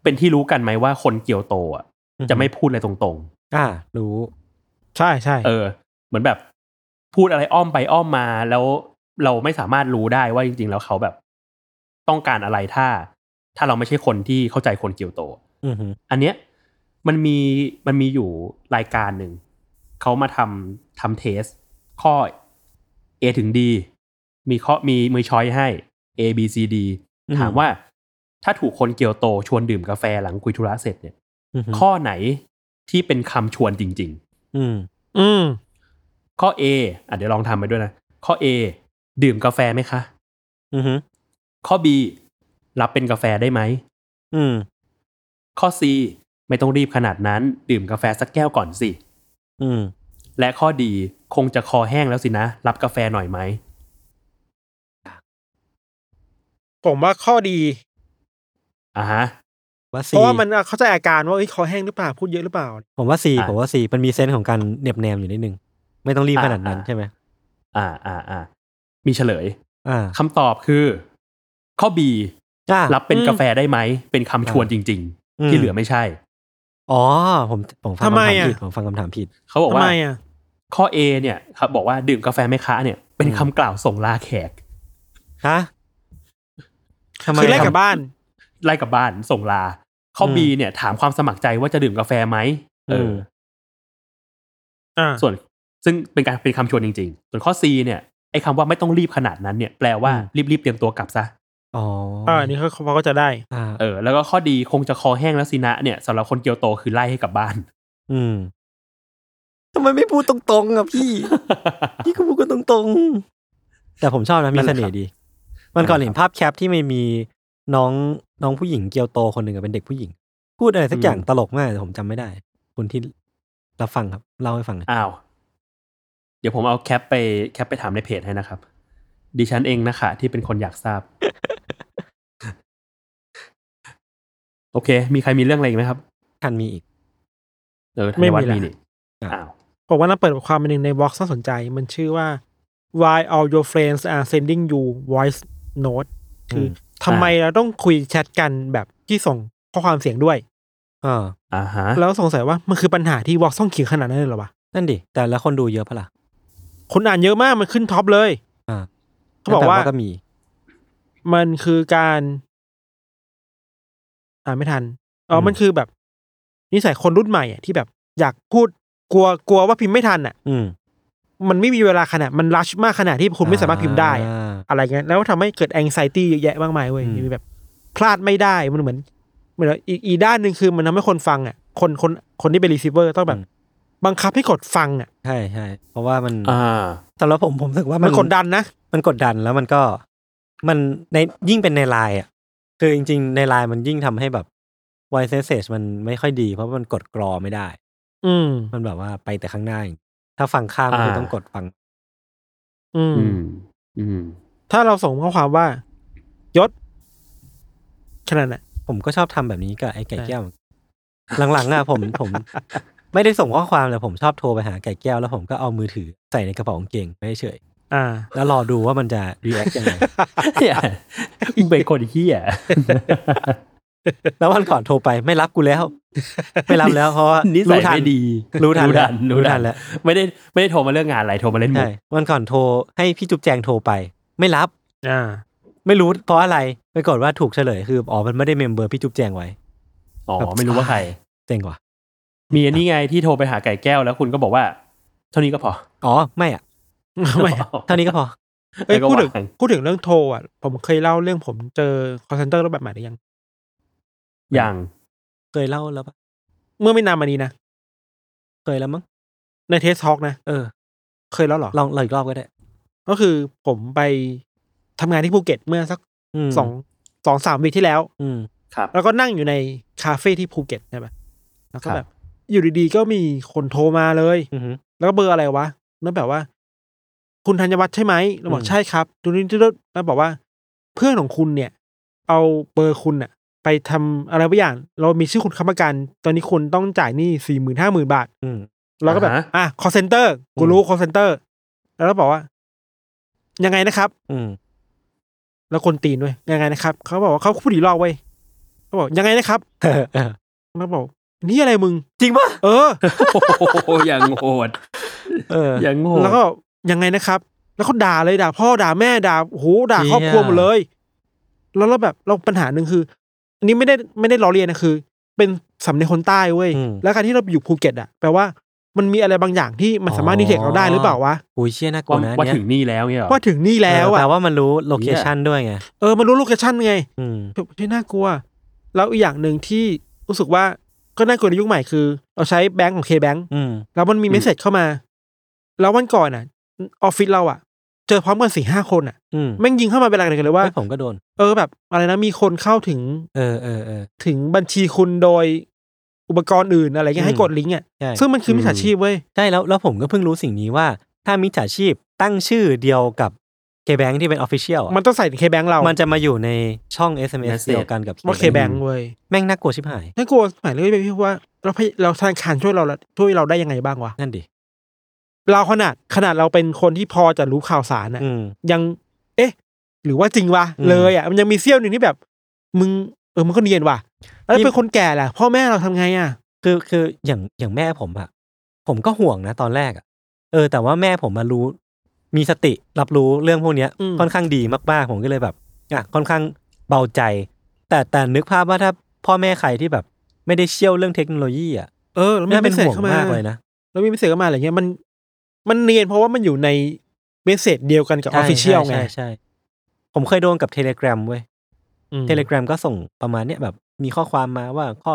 เป็นที่รู้กันไหมว่าคนเกียวโตอะอือฮึจะไม่พูดอะไรตรงอ่า รู้ ใช่ใช่ๆเออ เหมือนแบบพูดอะไรอ้อมไปอ้อมมาแล้วเราไม่สามารถรู้ได้ว่าจริง ๆ แล้วเขาแบบ ต้องการอะไรถ้า ถ้าเราไม่ใช่คนที่เข้าใจคนเกียวโต อือหืออันเนี้ยมันมีมันมีอยู่รายการหนึ่งเขามาทำทำเทส ข้อ A ถึง D มีข้อมีมือช้อยให้ A B C D อืมถามว่าถ้าถูกคนเกียวโตชวนดื่มกาแฟหลังคุยธุระเสร็จเนี่ยอือหือข้อไหนที่เป็นคำชวนจริงอืม อืมๆข้อ A อะเดี๋ยวลองทำไปด้วยนะ ข้อ A ดื่มกาแฟไหมคะ อือหือข้อ B รับเป็นกาแฟได้ไหม อืม ข้อ C ไม่ต้องรีบขนาดนั้น ดื่มกาแฟสักแก้วก่อนสิ อืม และข้อดีคงจะคอแห้งแล้วสินะ รับกาแฟหน่อยไหม ผมว่าข้อดี อ่าฮะ ว่าเพซีราะว่ามันเข้าใจอาการว่าเอ้ยคอแห้งหรือเปล่าพูดเยอะหรือเปล่า ผมว่าซีอะผมว่าซีมันมีเซนส์ของการเหน็บแนมอยู่นิดนึง ไม่ต้องรีบอ่าขนาดนั้นอ่าใช่ไหมอ่าอ่าอ่ามีเฉลยอ่าคำตอบคือ ข้อ B อ่ารับเป็นอืม กาแฟได้ไหม เป็นคำชวนจริงอืมๆ ที่เหลือไม่ใช่ อ๋อ ผมผมฟังทำคำไมถามอะผิดผมฟังคำถามผิด เขาบอกทำว่าไมอะข้อ A เนี่ยครับบอกว่าดื่มกาแฟไหมคะเนี่ย เป็นอืมคำกล่าวส่งลาแขกฮะทำไมคือแลกรับกับบ้าน ไล่กลับบ้านส่งลา ข้ออืม B เนี่ย ถามความสมัครใจว่าจะดื่มกาแฟไหมเอออมอ่าส่วนซึ่งเป็นการเป็นคำชวนจริง ๆ ส่วนข้อ C เนี่ยไอ้คำว่าไม่ต้องรีบขนาดนั้นเนี่ยแปลว่ารีบๆเตรียมตัวกลับซะ อ๋ออ่าอันนี้เขาเขาก็จะได้ อ่าเออ แล้วก็ข้อดีคงจะคอแห้งแล้วสินะเนี่ยสำหรับคนเกียวโตคือไล่ให้กลับบ้าน อืมทำไมไม่พูดตรงๆอะพี่ พี่ก็พูดกันตรงๆ แต่ผมชอบนะ มีนั่นแหเสละน่ห์ดี มันก่อนเห็นภาพแคปที่ไม่มีน้องน้องผู้หญิงเกียวโตคนหนึ่งอะเป็นเด็กผู้หญิง พูดอะไรสักอย่างตลกมากแต่ผมจำไม่ได้คุณที่รับฟังครับเล่าให้ฟังหน่อยอ้าว เดี๋ยวผมเอาแคปไปแคปไปถามในเพจให้นะครับ ดิฉันเองนะคะที่เป็นคนอยากทราบ โอเค มีใครมีเรื่องอะไรอีกไหมครับท่านมีอีก เออธัไม่ญมีวัฒน์ละมีนี่อะอ้าวผมว่าน่าเปิดความเป็นหนึ่งใน box น่าสนใจ มันชื่อว่า why all your friends are sending you voice note คืออทำไมเราต้องคุยแชทกันแบบที่ส่งข้อความเสียงด้วยอ่าอ่าฮะแล้วสงสัยว่ามันคือปัญหาที่วอล์กต้องเขียนขนาดนั้นเลยเหรอวะนั่นดิ แต่แล้วคนดูเยอะปะล่ะ คนอ่านเยอะมากมันขึ้นท็อปเลย อ่าเขาบอกว่าแต่ก็มี มันคือการ อ่านไม่ทันอ๋ออม มันคือแบบนิสัยคนรุ่นใหม่อะที่แบบอยากพูดกลัวกลัวว่าพิมพ์ไม่ทันอะ อืมมันไม่มีเวลาขนาดมัน rush มากขนาดที่คุณไม่สามารถพิมพ์ได้อะอ่า อะไรเงี้ยแล้วทำให้เกิด anxiety เยอะแยะมากมายเว้ยอืม มีแบบพลาดไม่ได้มันเหมือนเหมือนอีกอีกด้านหนึ่งคือมันทำให้คนฟังอะ คนคนคนที่เป็น receiver ต้องแบบ บังคับให้กดฟังอะ ใช่ใช่เพราะว่ามันอ่า สำหรับผมผมรู้สึกว่ามันมันกดดันนะ มันกดดันแล้วมันก็ มันในยิ่งเป็นในไลน์อะ คือจริง ๆ ในไลน์มันยิ่งทำให้แบบ voice message มันไม่ค่อยดี เพราะว่ามันกดกรอไม่ได้ อืม มันแบบว่าไปแต่ข้างหน้าอย่างถ้าฟังข้ามก็คืออ่าต้องกดฟัง อืม อืม อืม ถ้าเราส่งข้อความว่ายศขนาดน่ะผมก็ชอบทำแบบนี้กับไอ้ไก่แก้วหลังๆอะผมผม ไม่ได้ส่งข้อความเลยผมชอบโทรไปหาไก่แก้วแล้วผมก็เอามือถือใส่ในกระเป๋ากางเกงไปเฉย อ่าๆแล้วรอดูว่ามันจะ react ยังไงเหี้ยมึงเป็นคนเฮียแล้ววันก่อนโทรไปไม่รับกูแล้ว ไม่รับแล้วเพราะว่านิสัยรู้ทันไม่ดี รู้ทันรู้ทันรู้ทันแล้ว ไม่ได้ไม่ได้โทรมาเรื่องงานอะไรโทรมาเล่นมุใช่กวันก่อนโทรให้พี่จุ๊บแจงโทรไป ไม่รับ อ่า ไม่รู้เพราะอะไรไปกดว่าถูกเฉลยคืออ๋อมันไม่ได้เมมเบอร์พี่จุ๊บแจงไว้อ๋อแบบไม่รู้ว่าใครเจ๋งกว่ามีอันนี้ไงที่โทรไปหาไก่แก้วแล้วคุณก็บอกว่า เท่านี้ก็พอ อ๋อไม่อะ ไม่เท่านี้ก็พอเอ้ยแล้วก็พูดถึงวางพูดถึงเรื่องโทรอะ ผมเคยเล่าเรื่องผมเจอ call center รูปแบบใหม่หรือยังอย่างเคยเล่าแล้วปะเมื่อไม่นานมานี้นะเคยแล้วมั้งใน Trace Talk นะเออ เคยแล้วเหรอลองลองอีกรอบก็ได้ ก็คือผมไปทำงานที่ภูเก็ตเมื่อสักสองสองสาม week ที่แล้ว อืมครับ แล้วก็นั่งอยู่ในคาเฟ่ที่ภูเก็ตใช่ไหมแล้วก็ครับแบบ อยู่ดีๆก็มีคนโทรมาเลย อือหือแล้วก็เบอร์อะไรวะ แล้วแบบว่า คุณธัญวัฒน์ใช่ไหมเราบอกอืมใช่ครับดูนี่ดูนี่แล้วบอกว่า เพื่อนของคุณเนี่ย เอาเบอร์คุณอะไปทำอะไรบางอย่าง เรามีชื่อคุณค้ำประกัน ตอนนี้คุณต้องจ่ายหนี้สี่หมื่นห้าหมื่นบาทอืมเราก็แบบอ่าฮะอะ call center กูรู้ call center แล้วก็บอกว่า ยังไงนะครับ อืมแล้วคนตีนด้วยยังไงนะครับ เขาบอกว่าเขาพูดอีกรอบเว้ยเขาบอกยังไงนะครับเออเออแล้วบอก นี่อะไรมึง จริงปะเออโอ้โหอย่างโหดเอออย่างโหดแล้วก็ ยังไงนะครับ แล้วเขาด่าเลยด่าพ่อด่าแม่ด่าโอ้โหด่าเชี่ยครอบครัวหมดเลย แล้วเราแบบเราปัญหาหนึ่งคือ อันนี้ไม่ได้ไม่ได้ล้อเลียนนะคือ เป็นสำเนียงคนใต้เว้ยอืมแล้วการที่เราไปอยู่ภูเก็ตอะแปลว่ามันมีอะไรบางอย่างที่มันสามารถอ๋อดีเทคเราได้หรือเปล่าวะอุ้ยเชี่ยน่ากลัวว่านะว่าเนี่ยถึงนี่แล้วเนี่ยเหรอว่าถึงนี่แล้วเอออะแปลว่ามันรู้ location ด้วยไง เออ มันรู้ location ไงอืมที่น่ากลัว แล้วอีกอย่างหนึ่งที่รู้สึกว่าก็น่ากลัวในยุคใหม่คือ เราใช้แบงก์ของ KBank อืมแล้วมันมี message เข้ามา แล้ววันก่อนอะ ออฟฟิศเราอะ เจอพร้อมกันสี่ห้าคนอะอืมแม่งยิงเข้ามาเป็นอะไรกันเลยว่าเฮ้ยผมก็โดน เออแบบ อะไรนะมีคนเข้าถึงเออเออเออ ถึงบัญชีคุณโดยอุปกรณ์อื่นอะไรเงี้ยให้กดลิงก์อะใช่ ซึ่งมันคือมิจฉาชีพเว้ย ใช่แล้วแล้วผมก็เพิ่งรู้สิ่งนี้ว่า ถ้ามิจฉาชีพตั้งชื่อเดียวกับเคแบงที่เป็นออฟฟิเชียลมันต้องใส่เคแบงเรามันจะมาอยู่ในช่อง SMS Message เดียวกันกับ ว่าเคแบงเว้ยแม่งน่ากลัวชิบหาย น่ากลัวหมายเลยพี่ว่าเราพยเราธนาคารช่วยเราละช่วยเราได้ยังไงบ้างวะ นั่นดิ เราขนาดขนาดเราเป็นคนที่พอจะรู้ข่าวสารอะ อืม ยัง เอ๊ะ หรือว่าจริงวะอืมเลยอะมันยังมีเสี้ยวหนึ่งที่แบบ มึงเออมันก็เนียนว่ะแล้วที่ เป็นคนแก่แหละพ่อแม่เราทำไงอะ คือคืออย่างอย่างแม่ผมอะผมก็ห่วงนะตอนแรกอะเออ แต่ว่าแม่ผมมารู้ มีสติรับรู้เรื่องพวกเนี้ย อืม ค่อนข้างดีมากๆผมก็เลยแบบอะค่อนข้างเบาใจ แต่แต่นึกภาพว่าถ้าพ่อแม่ใครที่แบบ ไม่ได้เชี่ยวเรื่องเทคโนโลยีอะเออแล้วมี message เข้ามา น่าเป็นห่วงมากเลยนะ แล้วมี message เข้ามาอะไรเงี้ยมัน มันเนียนเพราะว่ามันอยู่ใน message เดียวกันกับ official ไงใช่ใช่ใช่ผมเคยโดนกับเทเล gram เว้ยอืมเทเล gram ก็ส่งประมาณเนี้ยแบบ มีข้อความมาว่าข้อ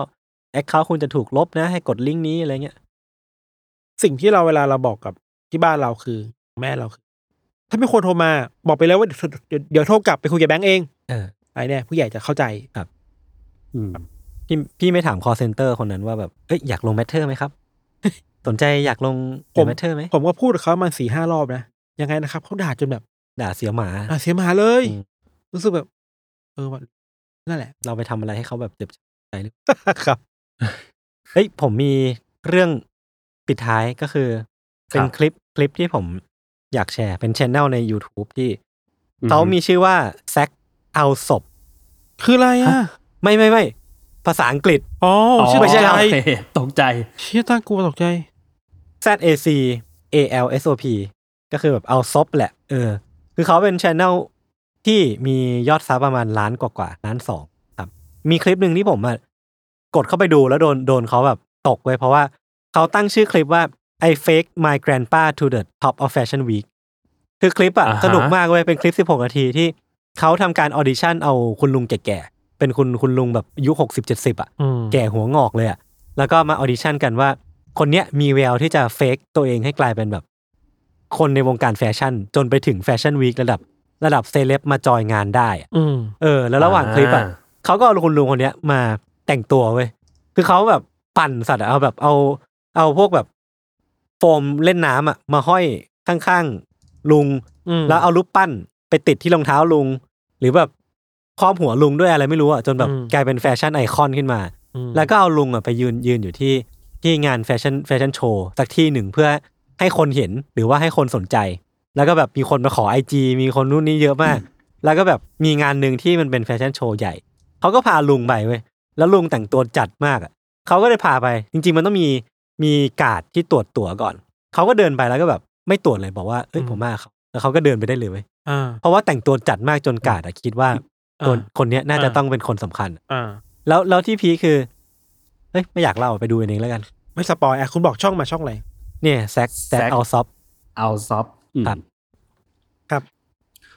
แอคเคาท์คุณจะถูกลบนะ ให้กดลิงก์นี้อะไรเงี้ยสิ่งที่เราเวลาเราบอกกับที่บ้านเราคือ แม่เราคือ ถ้าไม่ควรโทรมา บอกไปแล้วว่าเดี๋ยวเดี๋ยวเดี๋ยวโทรกลับไปคุยกับแบงก์เองเออไอ้เนี่ยผู้ใหญ่จะเข้าใจอืมพี่พี่ไม่ถาม call center คนนั้นว่าแบบเอ้ยอยากลงแมทเทอร์ไหมครับ สนใจอยากลงผมแมทเทอร์ไหมผมก็พูดกับเขามาสี่ห้ารอบนะ ยังไงนะครับเขาด่าจนแบบ ด่าเสียหมาอะเสียหมาเลยอืมรู้สึกแบบ เออว่ะนั่นแหละ เราไปทำอะไรให้เขาแบบเจ็บใจหรือครับเฮ้ยผมมีเรื่องปิดท้ายก็คือ เป็นครับคลิปคลิปที่ผมอยากแชร์ เป็นช anel ใน YouTube ที่อืมเขามีชื่อว่าแซกเอาศพ คืออะไรอะ ไม่ไม่ไม่ภาษาอังกฤษ อ๋ออ๋อชื่อตกใจโอเคตกใจ เชี่ยตั้งกลัวตกใจ Z A C A L S O P ก็คือแบบ Alsop แหละ เออ คือเขาเป็นช anel ที่มียอด sub ประมาณล้านกว่าๆล้านสองครับ มีคลิปหนึ่งที่ผมอะกดเข้าไปดูแล้วโดนโดนเขาแบบตกเว้ยเพราะว่าเขาตั้งชื่อคลิปว่า I fake my grandpa to the top of fashion week คือคลิปอะอ่าฮะสนุกมากเว้ยเป็นคลิป 16 นาทีที่เขาทำการ audition เอาคุณลุงแก่ๆ เป็นคุณคุณลุงแบบอายุ60 70อะอืมแก่หัวงอกเลยอะ แล้วก็มา audition กันว่า คนเนี้ยมีแววที่จะ fake ตัวเองให้กลายเป็นแบบ คนในวงการแฟชั่น จนไปถึง fashion week ระดับ ระดับเซเลบมาจอยงานได้อะอืมเออ แล้วระหว่างคลิปอะอ่าเขาก็เอาคุณลุงคนเนี้ยมาแต่งตัวเว้ยคือเขาแบบปั่นสัตว์อะเอาแบบเอา เอาพวกแบบโฟมเล่นน้ำอะ มาห้อยข้างๆลุง อืม แล้วเอารูปปั้นไปติดที่รองเท้าลุง หรือแบบครอบหัวลุงด้วยอะไรไม่รู้อะจนแบบอืม กลายเป็น fashion icon ขึ้นมา อืมแล้วก็เอาลุงอะไปยืนยืนอยู่ที่ ที่งานแฟชั่นแฟชั่นโชว์สักที่หนึ่งเพื่อให้คนเห็นหรือว่าให้คนสนใจ แล้วก็แบบมีคนมาขอ IG มีคนนู่นนี่เยอะมาก แล้วก็แบบมีงานหนึ่งที่มันเป็นแฟชั่นโชว์ใหญ่เขาก็พาลุงไปเว้ยแล้วลุงแต่งตัวจัดมากอะเขาก็เลยพาไป จริง ๆ มันต้องมีมีการ์ดที่ตรวจตั๋วก่อนเขาก็เดินไปแล้วก็แบบไม่ตรวจเลยบอกว่าเอ้ยผมมาเขาแล้วเขาก็เดินไปได้เลยเว้ยอ่าเพราะว่าแต่งตัวจัดมากจนการ์ดอะคิดว่าตัวอ่าคนเนี้ยน่าจะอ่าต้องเป็นคนสำคัญอ่าแล้วแล้วที่พีคคื อเฮ้ยไม่อยากเล่าไปดูเองแล้วกัน ไม่สปอยอะคุณบอกช่องมาช่องอะไรเนี่ยแซกแซก Zack เอาซอฟ เอาซอฟครับครับ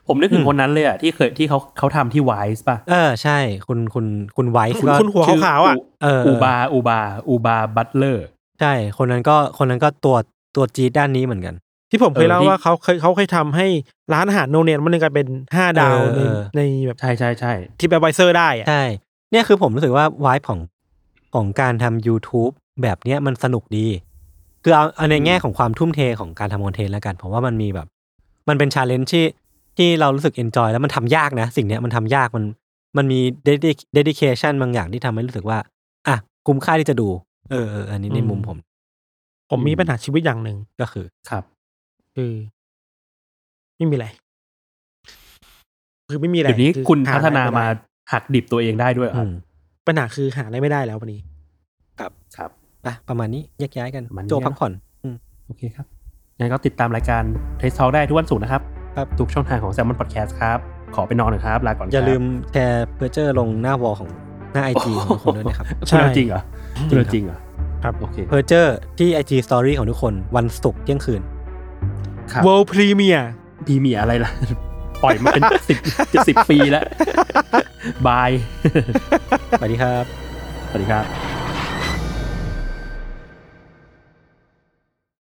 ผมนึกถึอืงมคนนั้นเลยอะที่เคยที่เขาเขาทำที่ไวส์ป่ะเออใช่คุณคุณคุณไวท์คุณก็คุณหัวขาวๆอะ เอออูบาอูบาอูบาบัตเลอร์ ใช่ คนนั้นก็คนนั้นก็ตัวตัวจี๊ดด้านนี้เหมือนกัน ที่ผมเคยเออเล่าที่ว่าเขาเคยเขาเคยทำให้ร้านอาหาร no name อันหนึ่งกลายเป็นห้าดาวเออในเออ ในแบบใช่ใช่ใช่ TripAdvisor ได้อะ ใช่ เนี่ยคือผมรู้สึกว่าไวท์ของ ของการทำ YouTube แบบเนี้ยมันสนุกดี คือเอาเอาในแง่ของความทุ่มเทของการทำ content แล้วกัน ผมว่ามันมีแบบ มันเป็น challenge ที่ที่เรารู้สึก enjoy แล้วมันทำยากนะ สิ่งเนี้ยมันทำยากมันมันมี dedication บางอย่างที่ทำให้รู้สึกว่าอะคุ้มค่าที่จะดู เออเอออันนี้ในมุมผม ผมมีปัญหาชีวิตอย่างหนึ่งก็คือ ครับ คือไม่มีอะไร คือไม่มีอะไรเดี๋ยวนี้อคุณหพัฒนาได้มาหักดิบตัวเองได้ด้วยเหรออืครับมไปปัญหาคือหาอะไรไม่ได้แล้ววันนี้ครับอะประมาณนี้แยกย้ายกันประมาณนี้โจพักผ่อนโอเคครับงั้นก็ติดตามรายการเทสทอลได้ทุกวันศุกร์นะครับครับทุกช่องทางของ Salmon Podcast ครับ ขอไปนอนหน่อยครับ ลาก่อนครับอย่าลืมแชร์เพอร์เจอร์ลงหน้าวอลของหน้าไอจีของทุกคนด้วยนะครับใช่คุณเอาจริงเหรอคุณเอาจริงเหรอครับโอเคเพอร์เจอร์ที่ไอจีสตอรี่ของทุกคนวันศุกร์เที่ยงคืนครับ World Premiere พีมีอะไรล่ะ ปล่อยมาเป็นสิบจะสิบปีแล้ว บาย สวัสดีครับ สวัสดีครับ